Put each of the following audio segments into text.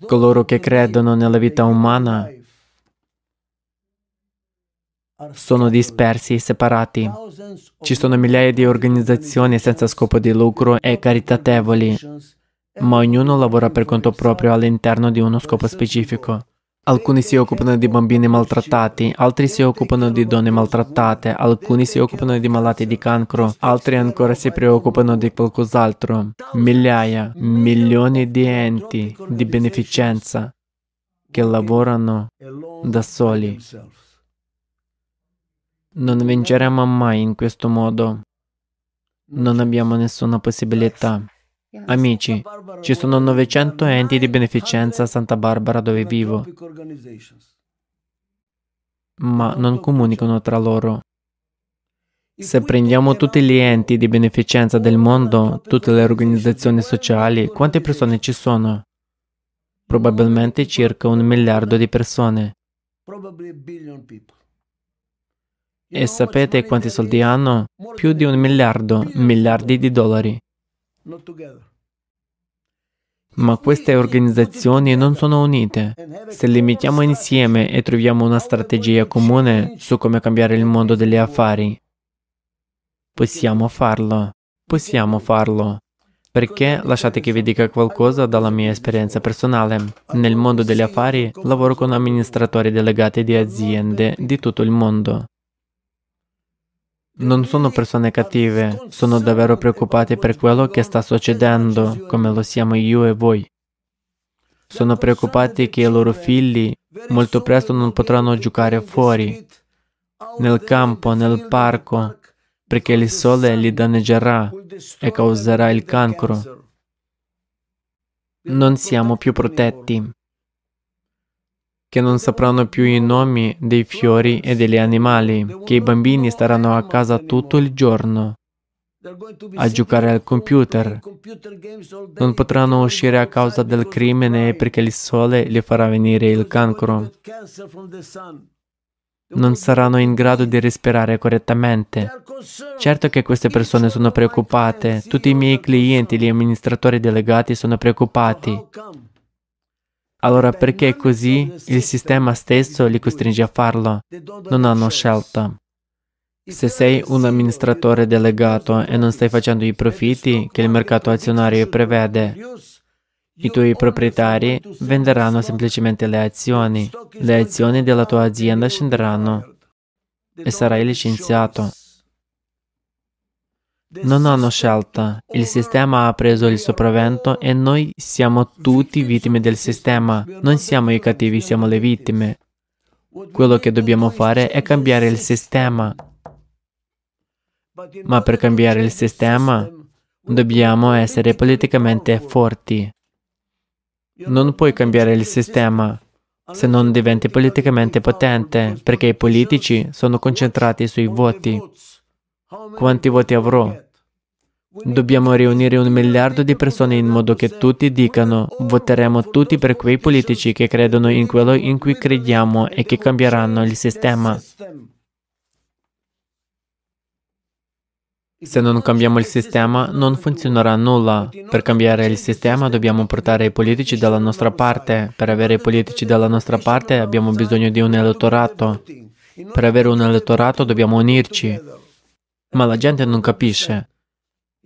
Coloro che credono nella vita umana sono dispersi e separati. Ci sono migliaia di organizzazioni senza scopo di lucro e caritatevoli, ma ognuno lavora per conto proprio all'interno di uno scopo specifico. Alcuni si occupano di bambini maltrattati, altri si occupano di donne maltrattate, alcuni si occupano di malati di cancro, altri ancora si preoccupano di qualcos'altro. Migliaia, milioni di enti di beneficenza che lavorano da soli. Non vinceremo mai in questo modo. Non abbiamo nessuna possibilità. Amici, ci sono 900 enti di beneficenza a Santa Barbara dove vivo, ma non comunicano tra loro. Se prendiamo tutti gli enti di beneficenza del mondo, tutte le organizzazioni sociali, quante persone ci sono? Probabilmente circa un miliardo di persone. E sapete quanti soldi hanno? Più di un miliardo, miliardi di dollari. Ma queste organizzazioni non sono unite. Se le mettiamo insieme e troviamo una strategia comune su come cambiare il mondo degli affari, possiamo farlo. Possiamo farlo. Perché lasciate che vi dica qualcosa dalla mia esperienza personale. Nel mondo degli affari lavoro con amministratori delegati di aziende di tutto il mondo. Non sono persone cattive, sono davvero preoccupati per quello che sta succedendo, come lo siamo io e voi. Sono preoccupati che i loro figli molto presto non potranno giocare fuori, nel campo, nel parco, perché il sole li danneggerà e causerà il cancro. Non siamo più protetti che non sapranno più i nomi dei fiori e degli animali, che i bambini staranno a casa tutto il giorno a giocare al computer. Non potranno uscire a causa del crimine perché il sole li farà venire il cancro. Non saranno in grado di respirare correttamente. Certo che queste persone sono preoccupate, tutti i miei clienti, gli amministratori delegati sono preoccupati. Allora perché così il sistema stesso li costringe a farlo? Non hanno scelta. Se sei un amministratore delegato e non stai facendo i profitti che il mercato azionario prevede, i tuoi proprietari venderanno semplicemente le azioni, le azioni della tua azienda scenderanno e sarai licenziato. Non hanno scelta. Il sistema ha preso il sopravvento e noi siamo tutti vittime del sistema. Non siamo i cattivi, siamo le vittime. Quello che dobbiamo fare è cambiare il sistema. Ma per cambiare il sistema dobbiamo essere politicamente forti. Non puoi cambiare il sistema se non diventi politicamente potente, perché i politici sono concentrati sui voti. Quanti voti avrò? Dobbiamo riunire un miliardo di persone in modo che tutti dicano voteremo tutti per quei politici che credono in quello in cui crediamo e che cambieranno il sistema. Se non cambiamo il sistema, non funzionerà nulla. Per cambiare il sistema dobbiamo portare i politici dalla nostra parte. Per avere i politici dalla nostra parte abbiamo bisogno di un elettorato. Per avere un elettorato dobbiamo unirci. Ma la gente non capisce.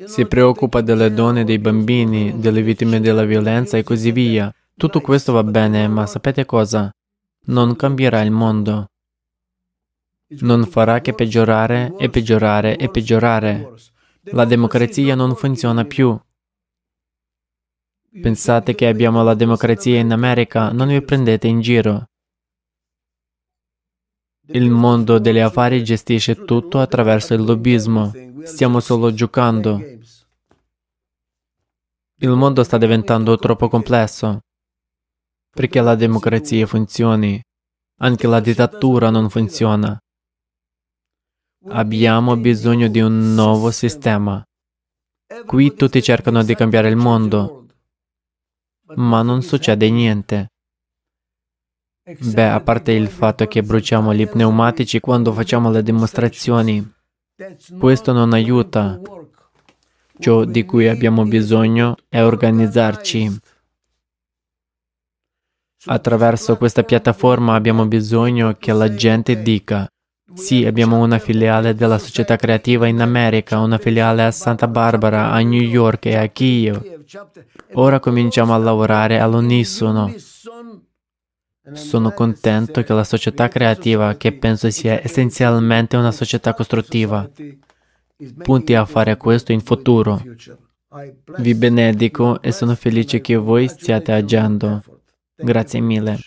Si preoccupa delle donne, dei bambini, delle vittime della violenza e così via. Tutto questo va bene, ma sapete cosa? Non cambierà il mondo. Non farà che peggiorare e peggiorare e peggiorare. La democrazia non funziona più. Pensate che abbiamo la democrazia in America? Non vi prendete in giro. Il mondo degli affari gestisce tutto attraverso il lobbismo. Stiamo solo giocando. Il mondo sta diventando troppo complesso. Perché la democrazia funzioni, anche la dittatura non funziona. Abbiamo bisogno di un nuovo sistema. Qui tutti cercano di cambiare il mondo, ma non succede niente. Beh, a parte il fatto che bruciamo gli pneumatici quando facciamo le dimostrazioni, questo non aiuta. Ciò di cui abbiamo bisogno è organizzarci. Attraverso questa piattaforma abbiamo bisogno che la gente dica sì, abbiamo una filiale della società creativa in America, una filiale a Santa Barbara, a New York e a Kiev. Ora cominciamo a lavorare all'unisono. Sono contento che la società creativa, che penso sia essenzialmente una società costruttiva, punti a fare questo in futuro. Vi benedico e sono felice che voi stiate agendo. Grazie mille.